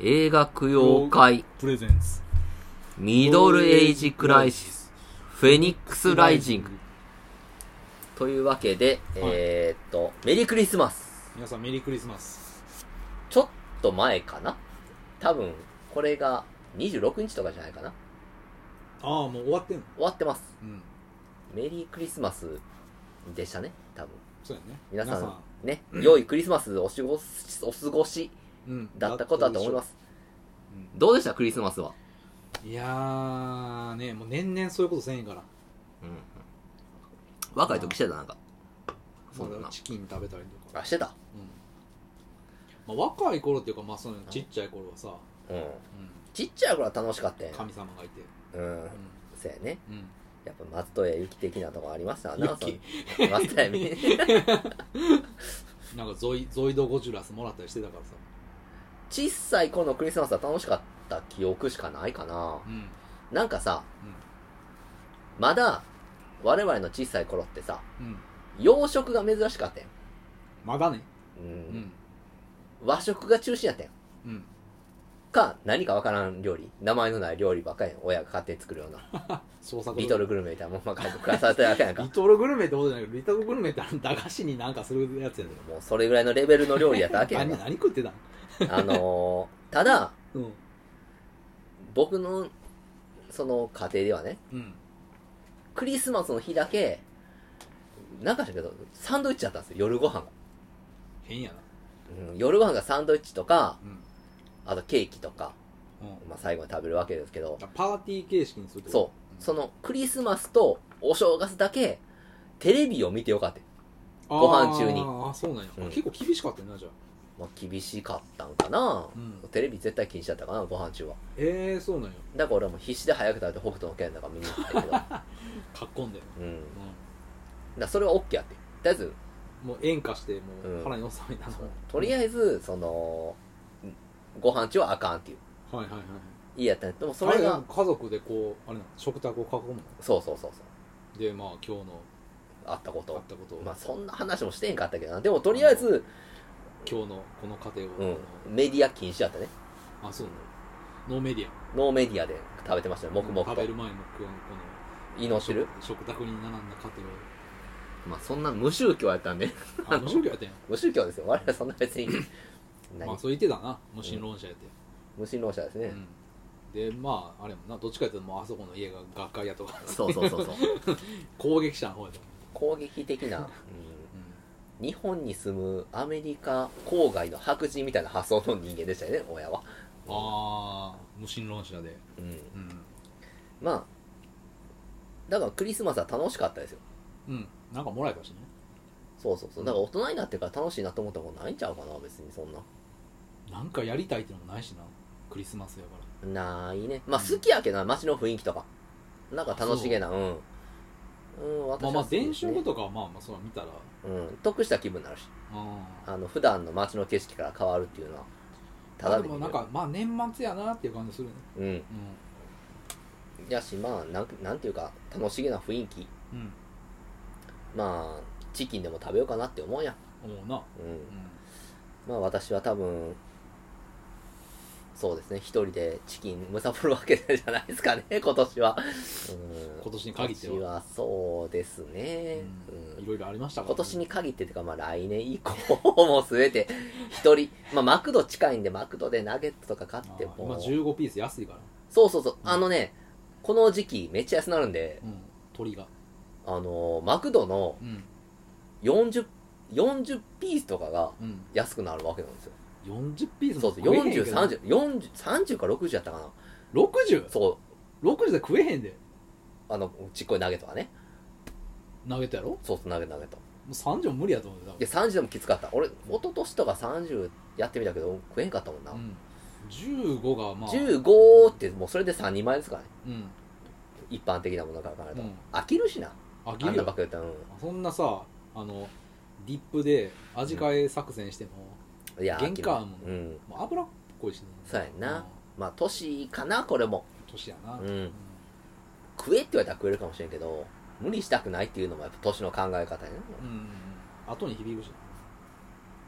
映画供養会。 presents Middle Age Crisis。Phoenix Rising。というわけで、えーっと、メリークリスマス。皆さんメリークリスマス。ちょっと前かな？多分、これが26日とかじゃないかな？ああもう終わってんの？終わってます。うん。メリークリスマスでしたね、多分。そうやね。皆さん、ね、良いクリスマスお過ごし、お過ごしうんだったことだと思います。うどうでした、クリスマスは。んいやーねもう年々そういうことせんからうん。若い時してた、なんか。そんな。チキン食べたりとかあ、してた？うんまあ、若い頃っていうかまあそのちっちゃい頃はさ、うん。うん、ちっちゃい頃は楽しかったよ。神様がいてうん。うそうやね。んうんやっぱ松任谷由紀的なとこありましたわな。松任谷 なんかゾイゾイドゴジュラスもらったりしてたからさ小さい頃のクリスマスは楽しかった記憶しかないかな。うんなんかさ、まだ我々の小さい頃ってさ、うんうん洋食が珍しかったやん。まだねう。うんん和食が中心やったやん。うんか、何かわからん料理。名前のない料理ばっかりやん。親が勝手に作るような。創作リトルグルメみたいなもんばっかり暮らされてるわけやんかリ。トルグルメってことじゃないけどリトルグルメって駄菓子になんかするやつやでもうそれぐらいのレベルの料理やったわけやん 何か。何食ってたん？あのー、ただ、うん。僕の、その家庭ではね、うん。クリスマスの日だけ、なんかしたけど、サンドイッチだったんですよ、夜ご飯が。変やな。うん、夜ご飯がサンドイッチとか、うん。あとケーキとか、うん。まあ、最後に食べるわけですけど、パーティー形式にするってそう、そのクリスマスとお正月だけ、テレビを見てよかった。うんご飯中に。ああそうなんや、うん。結構厳しかったよなじゃあまあ、厳しかったんかな、うんテレビ絶対禁止だったかな、ご飯中は。ええそうなんやだから俺はもう必死で早く食べて北斗の拳だから見に行ったけど、かっこんで、うん。うらそれは OK やって。とりあえず、ん、もう演歌してもうんう腹に収めたの、とりあえず、その、ご飯中はあかんっていう。はいはいはいいいやったね。でもそそれれがが、家族でこうあれなの食卓を囲むの？そうそうそうそう。でまあ今日のあったことあったことを、まあそんな話もしてんかったけどな。でもとりあえず、今日のこの家庭を、うん。こ、メディア禁止だったね。のあそうなの。ノーメディア。ノーメディアで食べてましたね、黙々と。食べる。前のこのこの祈ってる？食食卓に並んだ家まあそんな無宗教やったんで。無宗教やったんや。無宗教ですよ。我々そんな別に。何 まあそう言ってたな。無神論者やって、無神論者ですね。うん。でまああれもな。どっちかというともうあそこの家が学会やとか。そうそうそうそう。攻撃者の方やと攻撃的な、うん。う日本に住むアメリカ郊外の白人みたいな発想の人間でしたよね、親は。ん、ああ無神論者でうん。うんまあ、だからクリスマスは楽しかったですよ。うんなんかもらえたしねそうそうそう。だから大人になってから楽しいなと思ったことないんちゃうかな、別にそんな。なんかやりたいってのもないしなクリスマスやからないね。まあ好きやけどな、街の雰囲気とか。なんか楽しげな、うん。うん、私まあまあは好きです電ね飾とかはまあまあそう見たらうん、得した気分になるし。ああの、普段の街の景色から変わるっていうのは、ただででもなんかまあ年末やなっていう感じするねうん。うやし、まあ、なんなんていうか、楽しげな雰囲気。んうんまあ、チキンでも食べようかなって思うやん。思うなうん。うんまあ私は多分、そうですね、一人でチキンむさぼるわけじゃないですかね、今年は。うん、今年に限っては。今年はそうですね。いろいろありましたから今年に限ってというか、まあ来年以降も全て 一人、まあマクド近いんでマクドでナゲットとか買ってあー今も、15ピース安いから。そうそうそう、うん。あのね、この時期めっちゃ安なるんで、うん。鳥が。あのーマクドのうん。40、40ピースとかがうん。安くなるわけなんですよ。40ピースそうそう、食えへんけ40、ど30、40、30か60やったかな。60?60 そう、で食えへんであの、ちっこい投げとかね。投げたやろ？もそうそう、投げ投げと。う30も無理やと思うよいや、30でもきつかった。俺、一昨年とか30やってみたけど、食えへんかったもんな。うん15がまあ15ってもうそれで3人前ですからね。うん一般的なものから考えると。うん飽きるしな。あんあぎるよなばっか言ったら、うそんなさあのディップで味変え作戦しても、ん。いや、原価飽きるうん。もう脂っこいしね。そうやんな。まあ、年かな、これも。年やな、うん。食えって言われたら食えるかもしれんけど、無理したくないっていうのもやっぱ年の考え方やね。うん。うんうん後に響くし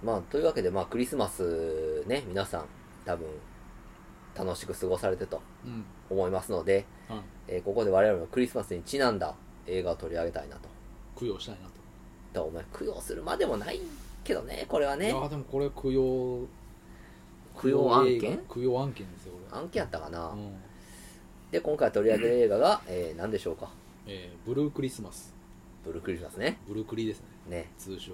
まあ、というわけで、まあ、クリスマスね、皆さん、多分、楽しく過ごされてとうん。思いますので、はい。えーここで我々のクリスマスにちなんだ映画を取り上げたいなと。供養したいなと。とお前供養するまでもないけどね、これはいねや。でもこれ供養供養案映件？画供養案件ですよこ案件やったかな。れ、うんで、今回取り上げる映画が、えー何でしょうか？えーブルークリスマスブルークリスマスね。ブルークリですねね。通称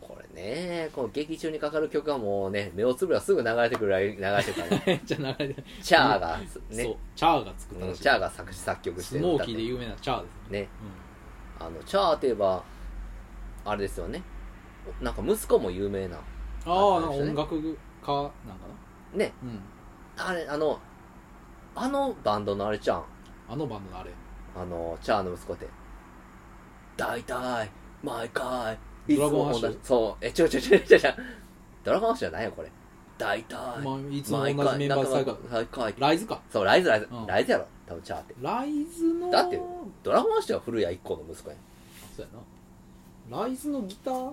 これね、この劇中にかかる曲はもうね、目をつぶればすぐ流れてくる流れてたね。めっちゃ流れてるチャーが、そうね、チャーが作ったうんらしいチャーが作詞作曲してスモーキーで有名なチャーですねね、あの、チャーといえば、あれですよね。なんか息子も有名な。うん、あああ音楽家なんかね、なうんあれ、あの、あのバンドのあれちゃん。あのバンドのあれあの、チャーの息子って。大体、毎回、いつも同じそう、え、ちょちょちょちょちょ。ドラゴンアッシュじゃないよ、これ。大体、まあいつも同じメンバー。ライズか？そう、ライズライズ。うんライズやろ、多分チャーって。ライズのだってドラゴンアッシュは古谷一行の息子やん。そうやなライズのギター？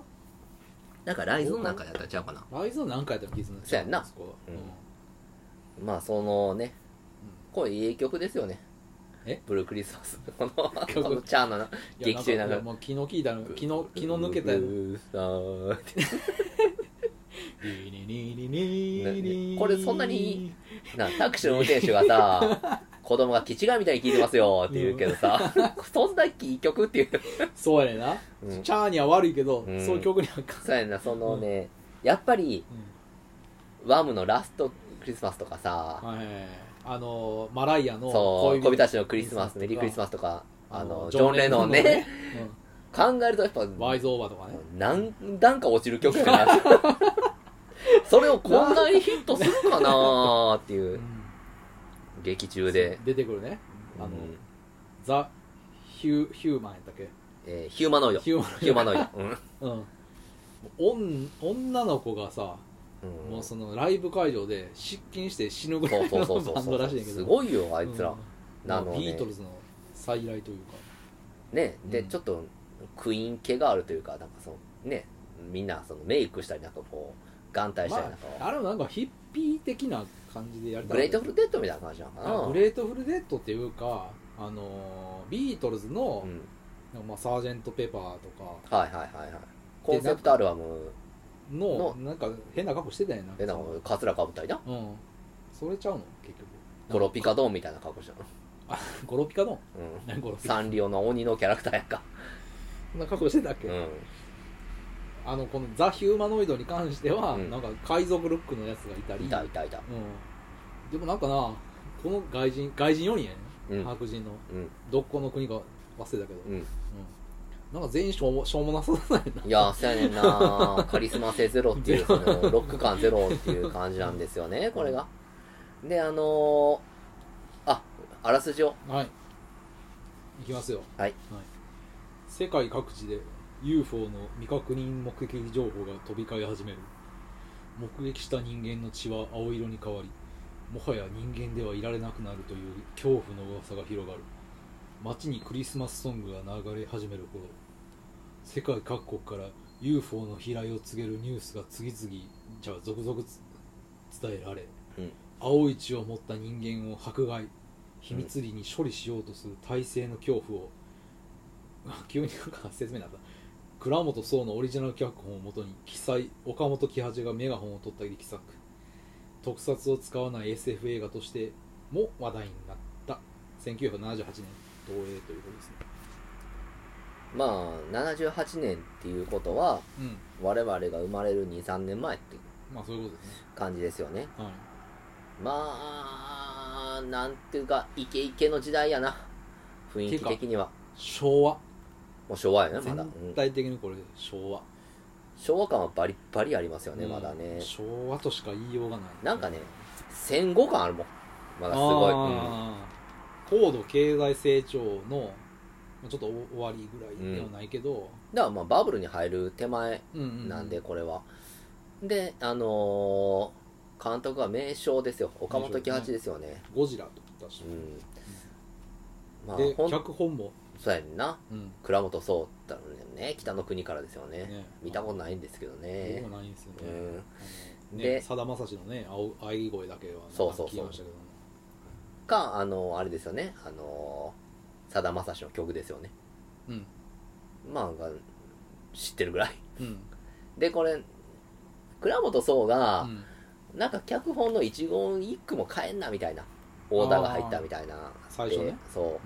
なんかライズの中やったらちゃうかな。ライズの何回やったら気づくそうやんな。うん。まあ、そのね、これいい曲ですよね。え？ブルークリスマス。この、こ曲のチャーのな、劇中になんか。もう気の利いたの気の気の抜けたやブルース。ターってリリリリリねリね。これそんなになタクシーの運転手がさ 子供が気違いみたいに聞いてますよって言うけどさ、そんな曲っていう。そうやな、うん。チャーには悪いけど、うん。そういう曲にはかそうやなそのね、やっぱりワムのラストクリスマスとかさ、あのマライアのそう小人たちのクリスマスメリークリスマスとかあのジョン・レノンね、考えるとやっぱうんワイズオーバーとかね。何段か落ちる曲やな。それをこんなにヒットするかなーっていう劇中で、出てくるね。あの、うん。ザ・ヒュヒューマンやったっけ？えーヒューマノイド。ヒューマノイド、うん。うん。女の子がさ、うん。もうそのライブ会場で失禁して死ぬぐらいのバンドらしいんやけど。すごいよあいつら、うん。あのねビートルズの再来というか。ねで、うん。ちょっとクイーン気があるというかなんかそのねみんなそのメイクしたりなんかこう眼帯したりなんか、まあ、あれもなんかヒッピー的な感じでやりたグレートフルデッドみたいな感じなのかな。あグレートフルデッドっていうかあのービートルズの、うん。まあ、サージェント・ペパーとか。はいはいはいはい。コンセプトアルバムのなんか変な格好してたやなんか。カツラかぶったりな。うん。それちゃうの？結局。ゴロピカドーンみたいな格好したの？あゴロピカのうん。サンリオの鬼のキャラクターやんか。そんな格好してたっけ、うんあのこのザ・ヒューマノイドに関しては、うん。なんか海賊ルックのやつがいたり。いたいたいた。うん、でもなんかなこの外人外人4人やね、うん。白人の。うん。どこの国か忘れたけど、うん。うん。なんか全員しょうもしょうもなそうだねいやそうやねんな。カリスマ性ゼロっていうそのロック感ゼロっていう感じなんですよねこれが。であのーああらすじを。はい。いきますよ。はい。世界各地で UFO の未確認目撃情報が飛び交い始める。目撃した人間の血は青色に変わりもはや人間ではいられなくなるという恐怖の噂が広がる。街にクリスマスソングが流れ始める頃世界各国から UFO の飛来を告げるニュースが次々じゃあ続々つ伝えられうん。青い血を持った人間を迫害秘密裏に処理しようとする体制の恐怖を、あ 急になんか説明になった倉本壮のオリジナル脚本をもとに記載岡本喜八がメガホンを取った力作特撮を使わない SF 映画としても話題になった。1978年東映ということですね。まあ78年っていうことはうん。我々が生まれる23年前っていうまあそういうことですね。感じですよね。はい。まあなんていうかイケイケの時代やな。雰囲気的には。昭和もう昭和やねまだ、全うん体的にこれ昭和。昭和感はバリッバリありますよね、うん。まだね。昭和としか言いようがない。なんかね戦後感あるもん。まだすごい、うんあー。高度経済成長のまあちょっと終わりぐらいではないけど、だからまあバブルに入る手前なんでこれは、であのー監督は名将ですよ。岡本喜八ですよね。ゴジラと言った。しう、ん。まあでほん脚本も、そうやんな。うん、倉本壮だね。北の国からですよね。ね。見たことないんですけどね。僕もないんですよね、さだまさしのね青愛声だけはそうそうそう。聞きましたけどかあのあれですよね。あのさだまさしの曲ですよね。うん。まあが知ってるぐらい。うん。でこれ倉本壮が、うん。なんか脚本の一言一句も変えんなみたいな。オーダーが入ったみたいな。最初ね。でそう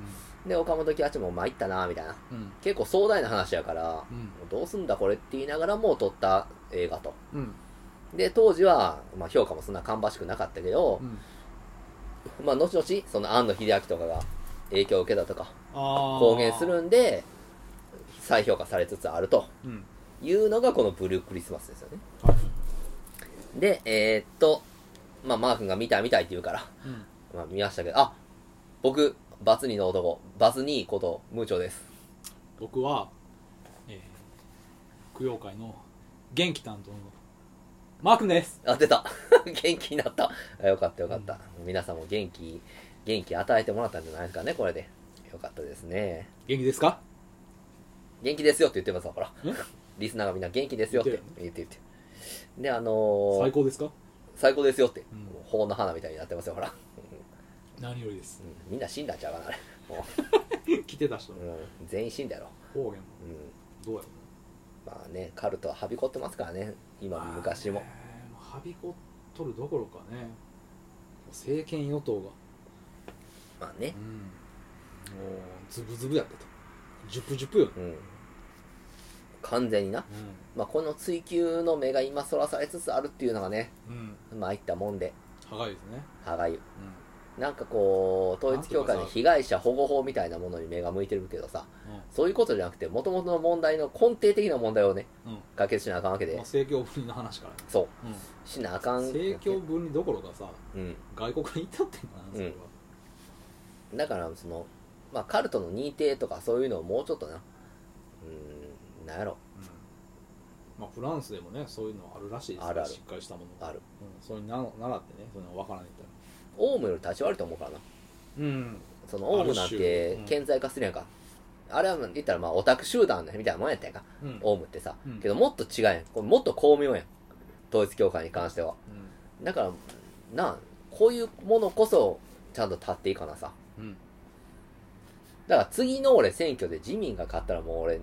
で岡本喜八も参ったなみたいな。うん。結構壮大な話やから、うん。どうすんだこれって言いながらも撮った映画と。うん。で当時は、まあ、評価もそんな芳しくなかったけどう、ん。まあ後々その庵野秀明とかが影響を受けたとか公言するんで再評価されつつあると。うん。いうのがこのブルークリスマスですよね。はい。でえーっとまあマー君が見たい見たいって言うからうん。まあ見ましたけど、あ僕、バツ2の男、バツ2こと、ムーチョです。僕は、えー、供養会の元気担当のマー君ですあ、出た 元気になった。あよかったよかった。皆さんも元気、元気与えてもらったんじゃないですかね、これで。よかったですね。元気ですか？元気ですよって言ってますわ、ほら。ん？リスナーがみんな元気ですよって言言って言って。で、あのー、最高ですか？最高ですよって。うん法の花みたいになってますよ、ほら。何よりです。うんみんな死んだんちゃうかな、あれ。も 来てた人。う、うん、全員死んだやろ。方言も。うん。どうやろまあね、カルトははびこってますからね、今も昔も。まあねはびこっとるどころかね。政権与党が。まあね。う、ん。もうズブズブやった。とジュプジュプよ、うん。完全にな。まあ、この追求の目が今そらされつつあるっていうのがね、うん。うんまあ、いったもんで、歯がゆいですね。歯がゆ。うなんかこう、統一教会の被害者保護法みたいなものに目が向いてるけどさ、ん。そういうことじゃなくて、もともとの問題の根底的な問題をね、うん。うん解決しなあかんわけで。まあ、、政教分離の話から。ねそう、うん。しなあかん。政教分離どころかさうん。外国に至ってんかなそれは、だから、その、まあ、カルトの認定とかそういうのをもうちょっとな、うん、なんやろ、まあ、フランスでもねそういうのあるらしいですあるある。しっかりしたものが。ある。うん、それにな習ってねそういうの分からないみたいオウムより立ち悪いと思うからな。なうん。そのオウムなんて顕在化するやんか。あれは言ったらまあオタク集団みたいなもんやったやんか。うん。オウムってさ、うん。けどもっと違うやん。これもっと巧妙やん。統一教会に関しては。だからなあこういうものこそちゃんと立っていいかなさ。うん。うんだから次の俺選挙で自民が勝ったらもう俺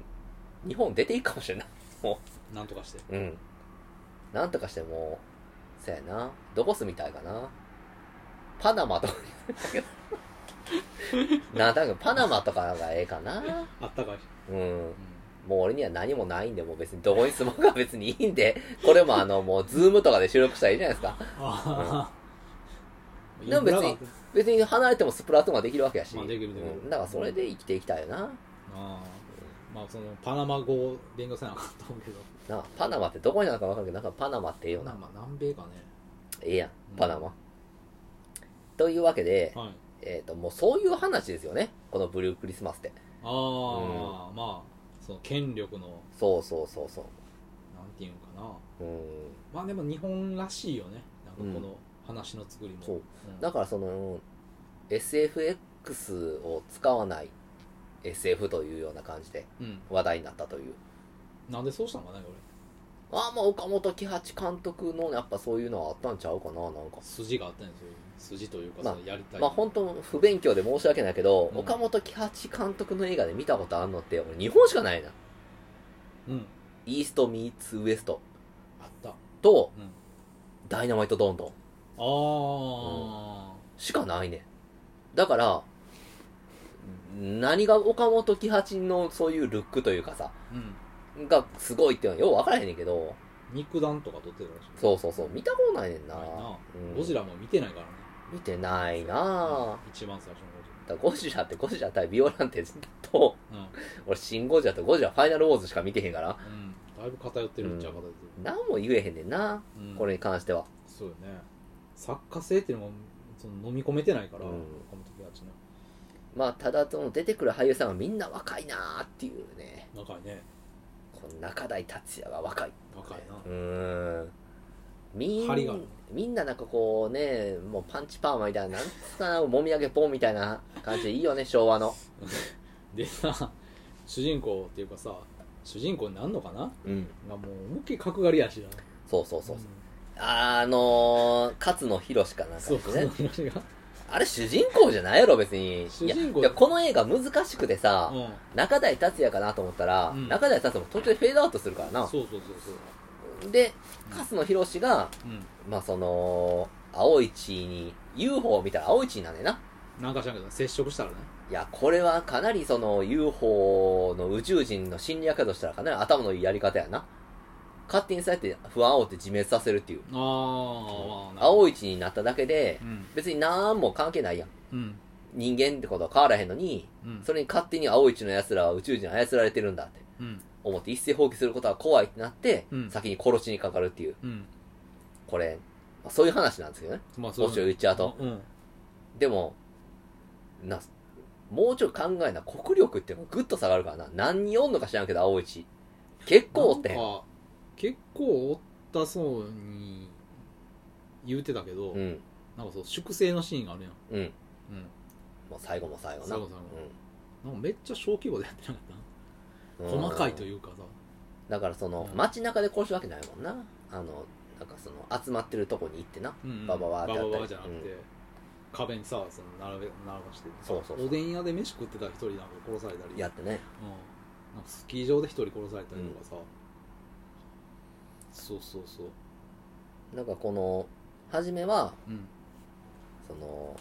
日本出ていくかもしれんな。い もなんとかして。ううん。なんとかしてもうそやな。どこ住みたいかなパナマとか なんだかパナマとかがええかな。あったかい。し、うん。うん。もう俺には何もないんで、もう別にどこに住もうが別にいいんで、これもあの、もうズームとかで収録したらいいじゃないですか。ああ、でも別に別に離れてもスプラトゥーンができるわけやし。まあできるできる。うん。だからそれで生きていきたいよな。ああまあそのパナマ語を勉強せなあかんと思うけど。なパナマってどこになるか分かるけど、なんかパナマってええよな。まあまあ南米かね。ええやん。パナマ。というわけで、はいえっ、と、もうそういう話ですよね。このブルークリスマスって。ああ、まあその権力のそうそうそうそう。なんていうんかなうん。まあでも日本らしいよねなんかこの話の作りも、そううんだからその、SFX を使わない SF というような感じでうん、話題になったという。なんでそうしたんかねああ、まあ岡本喜八監督のやっぱそういうのはあったんちゃうかな、なんか俺。筋があったんですよ筋というか、まあやりたい。まあ本当不勉強で申し訳ないけど、うん。岡本喜八監督の映画で見たことあるのって俺日本しかないな。うん。イーストミーツウエストあった。とうん。ダイナマイトドンドンああ、しかないね。ん。だから、何が岡本喜八のそういうルックというかさ、うん。がすごいっていうのはよう分からへんねんけど、肉弾とか撮ってるらしい。そうそうそう、見たことないねんな。ないな。うん。ゴジラも見てないからね見てないな。ぁ。一番最初のだからゴジラってゴジラ対ビオランテと、ゴジ俺シンゴジラとラゴジラファイナルウォーズしか見てへんから、ラうん、うん、だいぶ偏ってるんちゃう偏ってる、何も言えへんねんな、うん。これに関しては。そうよね。作家性っていうのもその飲み込めてないから、うん。岡本喜八のまあ、ただその出てくる俳優さんはみんな若いなーっていうね。若いね。この中台達也が若い。若いな。うーん。みんみんななんかこうね、もうパンチパーマみたいな、なんつうかな、もみあげポンみたいな感じでいいよね、昭和の。でさ主人公っていうかさ主人公になんのかな？うん。がもう思いっきり角刈りやしなそうそうそう。あのー、勝野博かなんかそうですね。話が？あれ主人公じゃないやろ、別に。主人公いやいや、この映画難しくてさ、うん中台達也かなと思ったら、うん中台達也も途中でフェードアウトするからな。そうそうそうそうで、勝野博が、うんまあその、青市に、UFO を見たら青市になんねんな。なんか知らんけど接触したらねいや、これはかなりその UFO の宇宙人の心理学としたらかなり頭のいいやり方やな。勝手にそうやって不安を煽って自滅させるっていう。ああ青市になっただけでう、ん別に何も関係ないやん。うん人間ってことは変わらへんのに、うんそれに勝手に青市の奴らは宇宙人に操られてるんだってうん思って一斉放棄することは怖いってなって、うん先に殺しにかかるっていう。うんこれ、まあそういう話なんですよね。まあもしを言っちゃうと。うんでも、な、もうちょい考えな、国力っていうのがぐっと下がるからな。何人おんのか知らんけど、青市。結構おって結構おったそうに言うてたけど、うん。なんかそう粛清のシーンがあるやんうん。うんもう最後も最後な。最後最なんかめっちゃ小規模でやってなかった？うん細かいというかさ。だからその、うん。街中で殺すわけないもんな。あの、なんかその、集まってるとこに行ってな。うんうん。バババーってやったり。バババーじゃなくて、壁にさその並べ並ばして。そうそうそう。おでん屋で飯食ってた一人なんか殺されたり。やってね。うん、なんかスキー場で一人殺されたりとかさ、そうそうそう。なんかこの、初めは、うん。その、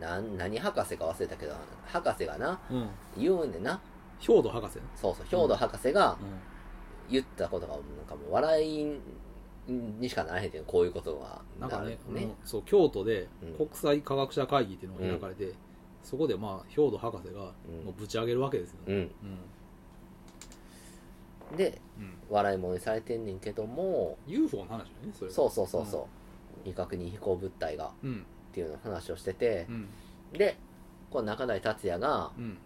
なん、何博士か忘れたけど、博士がな、うん。言うんでな。兵頭博士。ねそうそう、兵頭博士がう言ったことが、なんかもう笑いにしかならへんっていうこういうことが。んなんかねなるあのそう京都でうん。国際科学者会議っていうのが開かれて、そこでまあ兵頭博士がもうん。うぶち上げるわけですよ、うん。うん。で、うん。笑い物にされてんねんけども、UFO の話だよねそれ。そうそうそうそう、未確認飛行物体がうん。っていうの話をしててう、ん。で、この中台達也が、うん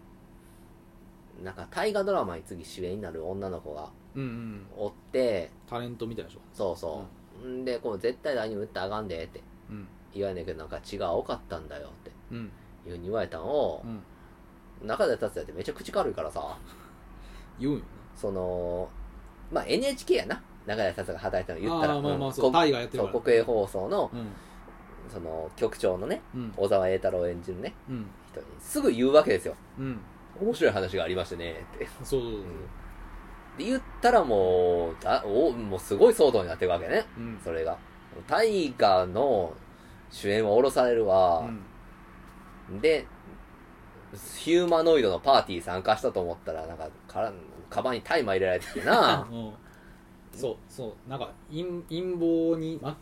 なんか大河ドラマに次主演になる女の子がうんうん。おって、タレントみたいでしょそうそう。んで、こう絶対誰にも言ったらあかんでってうん。言われんねんけど、なんか血が多かったんだよってうん。いうふうに言われたのをう、ん。中台達也ってめっちゃ口軽いからさ、言うんよね。その、まあ NHK やな。中台達也が働いたの言ったら。あーまあまあん。そうこタイがやってるから。そう、国営放送の、うん。その、局長のね、うん。小沢栄太郎演じるね、うん。人にすぐ言うわけですよ。うん面白い話がありましてね、って。そうそうそう。で言ったらもう、だおもうすごい騒動になってるわけね。うん。それが。大河の主演は降ろされるわ。で、ヒューマノイドのパーティー参加したと思ったら、なんか、から、カバンに大麻入れられててな。うん。そうそう。なんか陰陰謀に、ま、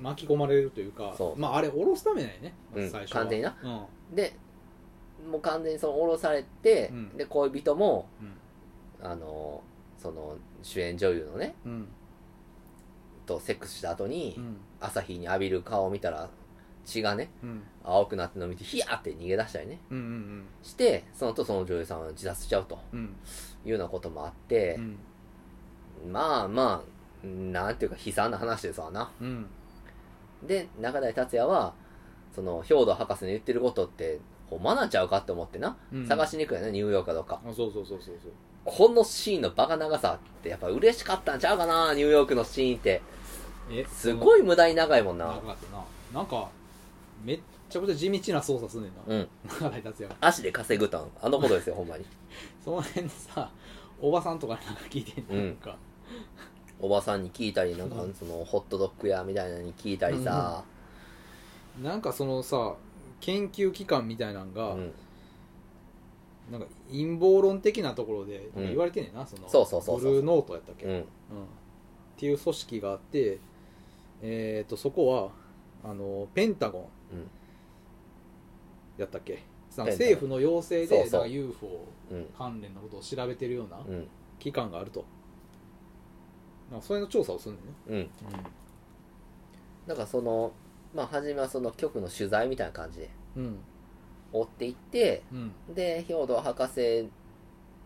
巻き込まれるというかそう。まああれ下ろすためなんやね、うん最初は。完全にな。うん。で、もう完全にその降ろされて、うん。で、恋人も、うん。あの、その、主演女優のね、うん。とセックスした後に、うん。朝日に浴びる顔を見たら、血がね、うん。青くなってるのを見て、ヒヤーって逃げ出したりね。うんうんして、その後その女優さんは自殺しちゃうとうん。いうようなこともあってう、ん。まあまあ、なんていうか悲惨な話ですわな。うん。で、中台達也は、その、兵頭博士の言ってることって、ほんまなんちゃうかって思ってな、うん探しに行くよね、ニューヨークかどうか。あそうそうそうそうそうこのシーンのバカ長さって、やっぱ嬉しかったんちゃうかな、ニューヨークのシーンって。えすごいい無駄に長いもんな。長かったななんかめっちゃくちゃ地道な操作すんねんな、うん。中台達也足で稼ぐとん。あのことですよ、ほんまに。その辺でさおばさんとかになんか聞いてんの、うんなんかおばさんに聞いたり、なんかうんその、ホットドッグ屋みたいなのに聞いたりさ、なんかそのさ研究機関みたいなんが、うん。なんか陰謀論的なところでうん言われてんねんな、そのそうそうそうそうブルーノートやったっけ、うん。っていう組織があって、えー、とそこはあのペンタゴンうん。やったっけ？そのペンタゴン政府の要請そうそうでなんか UFO うん。関連のことを調べてるようなうん。機関があるとなんかそれの調査をするんだよね、うん。なんかその、まあ、初めはその局の取材みたいな感じでうん。追っていって、うん。で、兵頭博士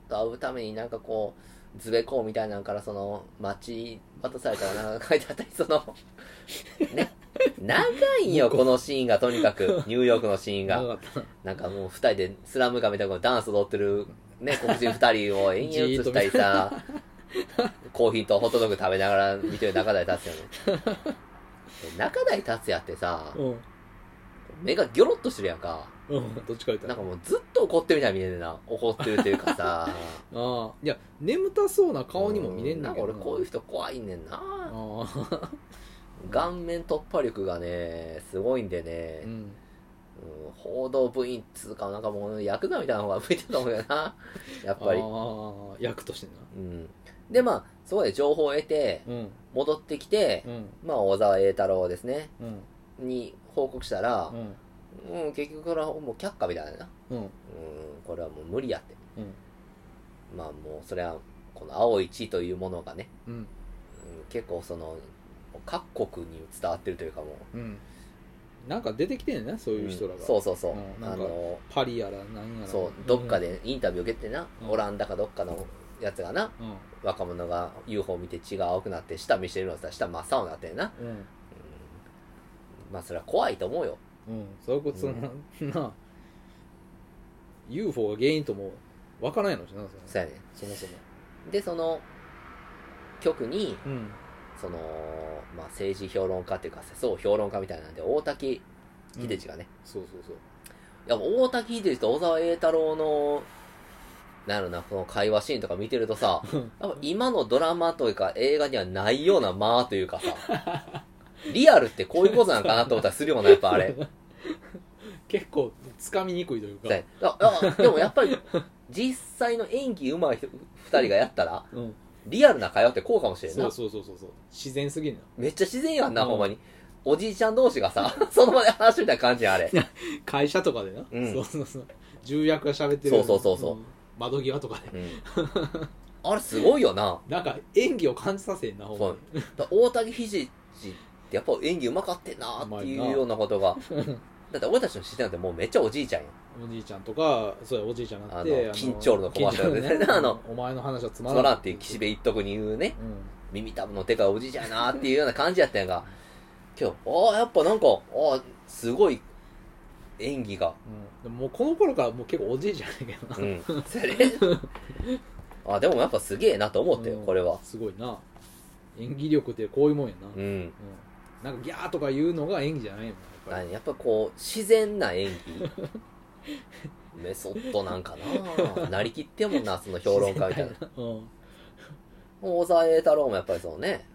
と会うためになんかこう、ズベコーみたいなのからその、街渡されたらなんか書いてあったり、その、ね、長いんよ、このシーンがとにかく、ニューヨークのシーンが。長かった。ななんかもう二人でスラム街みたいなダンス踊ってる、ね、黒人二人を延々映したりさ、コーヒーとホットドッグ食べながら見てる中台達也ね。で中台達也ってさ、うん目がギョロッとしてるやんか。うんどっちか言ったらなんかもうずっと怒ってるみたいに見えるな。怒ってるというかさ。ああいや眠たそうな顔にも見れんなんけど俺こういう人怖いねんな。ああ 顔面突破力がね、すごいんでうね、んうん報道部員っつうか、なんかもうヤクザみたいな方が向いてると思うよな。やっぱり。ああ役としてなうん。で、まあ、そこで情報を得て、うん戻ってきて、うん。まあ、小沢栄太郎ですね、うん。に報告したらう、ん。うん、結局これはもう却下みたいな。うん。うん、これはもう無理やって。うん。まあもう、それは、この青い地というものがね、うん。うん、結構その、各国に伝わってるというかもう、うん。なんか出てきてんねそういう人らが、ん。そうそうそう、うん。なんかあのパリやら何やら。そうどっかでインタビュー受けてな、うん。オランダかどっかのやつがな。うん。若者が UFO を見て血が青くなって舌見してるのさ下真っ青になってんな、うん。うん。まあそれは怖いと思うよ。うん。そういうことその、な。UFO が原因ともわからないのしなそそうやね。そもそも。でその局にうん。その、まあ、政治評論家っていうかそう評論家みたいなんで大滝秀治がね、そうそうそう。いや大滝秀治と小沢栄太郎のなんやろなこの会話シーンとか見てるとさ今のドラマというか映画にはないような間というかさリアルってこういうことなんかなと思ったりするようなやっぱあれ。結構つかみにくいというか、でもやっぱり実際の演技上手い人二人がやったらうん、リアルな会話ってこうかもしれんな。そうそうそうそうそう。自然すぎるなめっちゃ自然やんな、うん。ほんまに。おじいちゃん同士がさ その場で話みたいな感じやんあれ。会社とかでな、うん。そうそうそう。重役が喋ってるそうそうそうそうん窓際とかでうん。あれすごいよな。なんか演技を感じさせんなほんまに。だ大滝秀治ってやっぱ演技うまかってんなっていうようなことが。だって俺たちの視点なんてもうめっちゃおじいちゃんやん。おじいちゃんとかそうやおじいちゃんになってあの緊張のコマーシャルでね。あのお前の話はつまつらん。まらんっていう岸辺一徳に言うね。うん。耳たぶのでかいおじいちゃんやなっていうような感じやったんやんか今日ああやっぱなんかああすごい演技が。うん、でももうこの頃からもう結構おじいちゃんやけどな、うん。それあでもやっぱすげえなと思ったようん。これは。すごいな。演技力ってこういうもんやな、うん。うん。なんかギャーとか言うのが演技じゃないもんやっぱやっぱこう自然な演技。メソッドなんかな。なりきってんもんなその評論家みたいな。うん。大沢栄太郎もやっぱりそのね。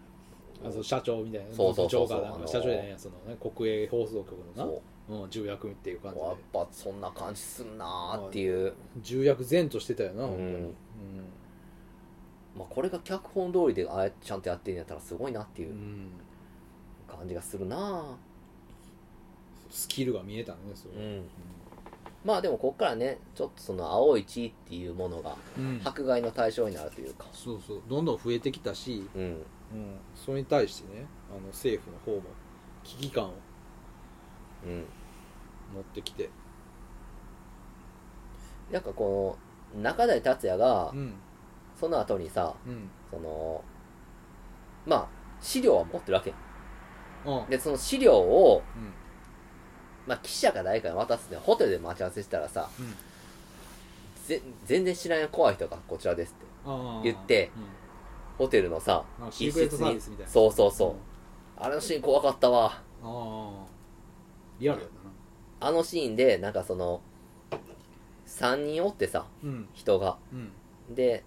あそう社長みたいな。そうそうそう社長じゃないやその、ね、国営放送局のな。そううん、重役っていう感じやっでぱそんな感じすんなーっていう、重役前としてたよな、うん。本当に。まあ、これが脚本通りでああやってちゃんとやってんやったらすごいなっていううん。うん感じがするなスキルが見えたねそれ、うん。まあでもこっからねちょっとその青い地っていうものがうん。迫害の対象になるというか。そうそう。どんどん増えてきたし、うん。うん、それに対してねあの政府の方も危機感をうん持ってきて、なんかこの中台達也がうん。その後にさうん。そのまあ資料は持ってるわけうん。でその資料を、うん。まあ、記者か誰かに渡すってホテルで待ち合わせしたらさうん。ぜ全然知らない怖い人がこちらですって言ってホテルのさうんあシークレットサービスみたいな。そうそうそう、あれのシーン怖かったわリアルやな。あのシーンでなんかその3人おってさうん。人が。うん。で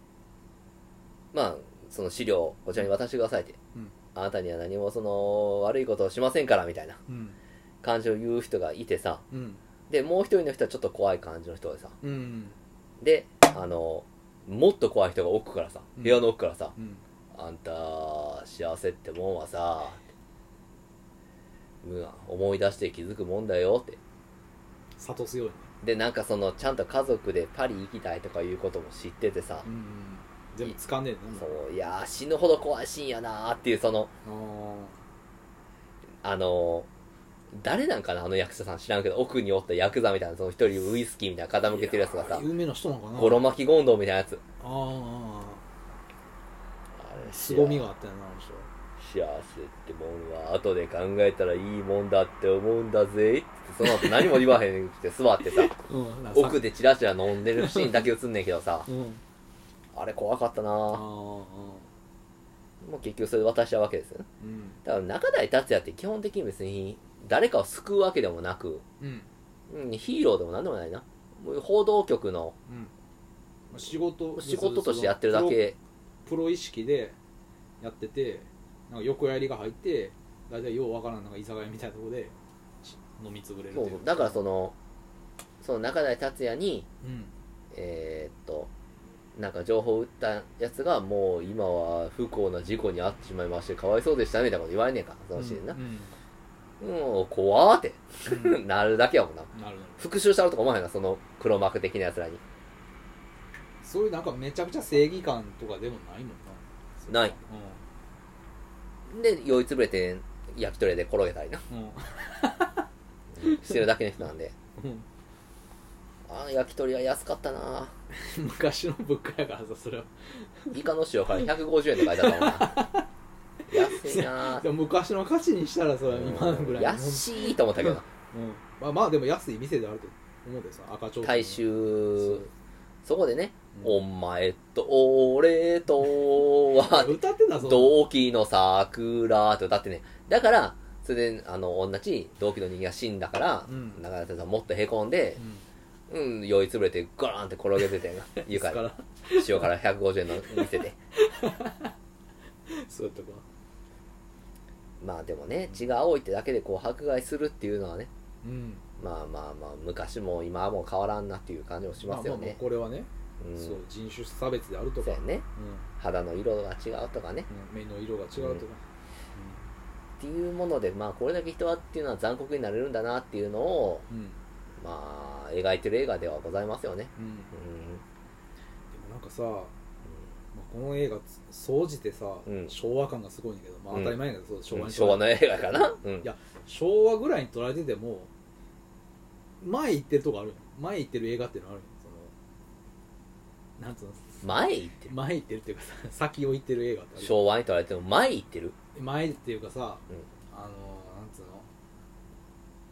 まあその資料をこちらに渡してくださいって、うん。あなたには何もその悪いことをしませんからみたいな。うん。感じを言う人がいてさ。うん。でもう一人の人はちょっと怖い感じの人でさ。うん。であのもっと怖い人が奥からさうん。部屋の奥からさうん「あんた幸せってもんはさ思い出して気づくもん。だよ」って諭すようにでなん。かそのちゃん。と家族でパリ行きたいとかいうことも知っててさ、うん。全部掴ん。でん。のそういやー死ぬほど怖いシーンやなーっていうそのああのー誰なん。かなあの役者さん。知らん。けど奥におったヤクザみたいなその一人ウイスキーみたいな傾けてるやつがさ有名な人なのかなゴロ巻きゴンドウみたいなやつあああれ凄みがあったよなあの人幸せってもんは後で考えたらいいもんだって思うんだぜ。ってその後何も言わへんくて座ってさ。うん。奥でチラチラ飲んでるシーンだけ映んねんけどさ。うん。あれ怖かったな。もう結局それで渡しちゃうわけですよね。うん。だから中台達也って基本的に別に誰かを救うわけでもなく、うん。うん、ヒーローでもなんでもないな。もう報道局のうん。仕事仕事としてやってるだけ。プロ意識でやっててなんか横やりが入って大体ようわからんなんか居酒屋みたいなところでし飲み潰れるってそいう。うだからそのその中台達也にうん。えーっとなんか情報を打ったやつがもう今は不幸な事故に遭ってしまいましてかわいそうでしたねみたいなこと言われねえかそのシーンな。うん。うん。もう怖ーって。うん。なるだけやもんな。なる復讐したろとか思わへんなその黒幕的なやつらに。そういうなんかめちゃくちゃ正義感とかでもないもんな。ないで酔いつぶれて焼き鳥屋で転げたりな。してるだけの人なんで。うん。あの焼き鳥は安かったな。昔の物価やからさそれは。イカの塩辛150円って書いてあったもんな。安いな。でも昔の価値にしたらそれは今ぐらい安いと思ったけどうん。まあまあでも安い店であると思うでさ赤ちょう大衆。そこでね、うんお前と俺とは。歌ってたぞ同期の桜って歌ってね。だからそれであの同じ同期の人間が死んだから、うん。中田さんもっとへこんでう、ん。うん、酔いつぶれてガラーンって転げてて 床に。ですから。塩辛150円の店で。そうやったかまあでもね血が青いってだけでこう迫害するっていうのはね。うん。まあまあまあ昔も今はもう変わらんなっていう感じもしますよまあまあねこれはね、うんそう人種差別であるとか。そうやね。う肌の色が違うとかね。んうん。目の色が違うとか、っていうものでまあこれだけ人はっていうのは残酷になれるんだなっていうのをうん。うんまあ描いてる映画ではございますよね。うん。うん。でもなんかさ、まあ、この映画総じてさ、うん。昭和感がすごいんだけど、まあ、うん。当たり前やけど、そう昭和昭和の映画かな。うん。いや昭和ぐらいに撮られてても前行ってるとこあるよ。前行ってる映画っていうのあるよなんつうの？前行ってる。前行ってるっていうかさ 先を行ってる映画ってあるよ昭和に撮られても前行ってる？前っていうかさ、うん。あのなんつうの？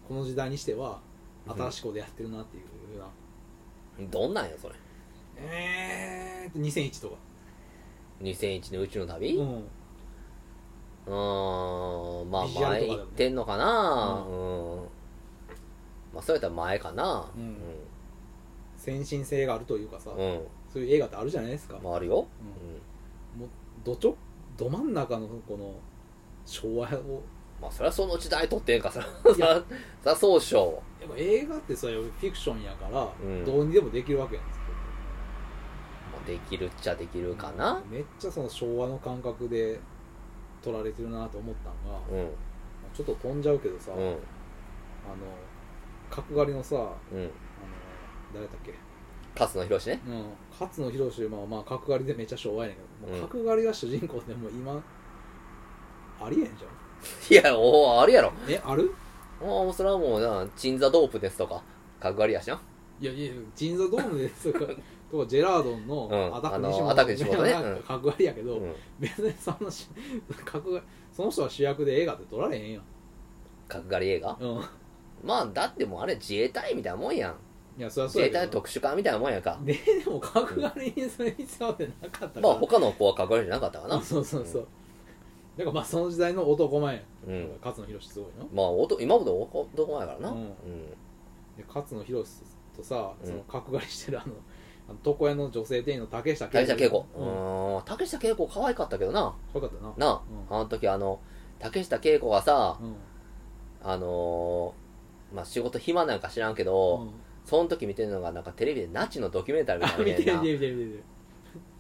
この時代にしては新しいことやってるなっていうような、どんなんよそれ？えーって2001とか。2001年宇宙の旅？ううんーんまあ前行ってんのかな？ううん。まあそうやったら前かな？うん。先進性があるというかさ、うんうんそういう映画ってあるじゃないですか、まああるよ。もうどちょど真ん中のこの昭和を。まあそりゃその時代撮ってんかさ。いや。ささそうっしょやっぱ映画ってそういうフィクションやから、うん。どうにでもできるわけなん。ですまあできるっちゃできるよかな。めっちゃその昭和の感覚で撮られてるなと思ったのが、うん。ちょっと飛んじゃうけどさ、うん。あの角刈りのさあのうん誰だっけ、勝野博ね。うん、勝野博まあまあ角刈りでめっちゃ昭和やねんけど、もううん角刈りが主人公でもう今ありえんじ いやおおあるやろ。ゃんえある？もうそれはもうな鎮座ドープですとか角刈りやしな。いやいや鎮座ドームですとか とかジェラードンのうん。アタック西本アタック西本ね。角刈りやけど、うん。別にそのし角刈りその人は主役で映画って撮られへんやん、角刈り映画？うん、まあだってもうあれ自衛隊みたいなもんやんいやそりゃ自衛そうの特殊化みたいなもんやんか。ででも角刈りにそれ必要ってなかったから、まあ他の子は角刈りじゃなかったかな。そうそうそう、だからまあその時代の男前うん。勝野博すごいのまあおと今まで男前やからな。うん。うん。で勝野博とさうん。その角刈りしてるあのあの床屋の女性店員の竹下竹下恵子ううん竹下恵子可愛かったけどな。よかったな。なああの時あの竹下恵子がさうん。あのーまあ仕事暇なんか知らんけうどんその時見てるのがなんかテレビでナチのドキュメンタリーみあ見てるたいな見てる見てる見てる。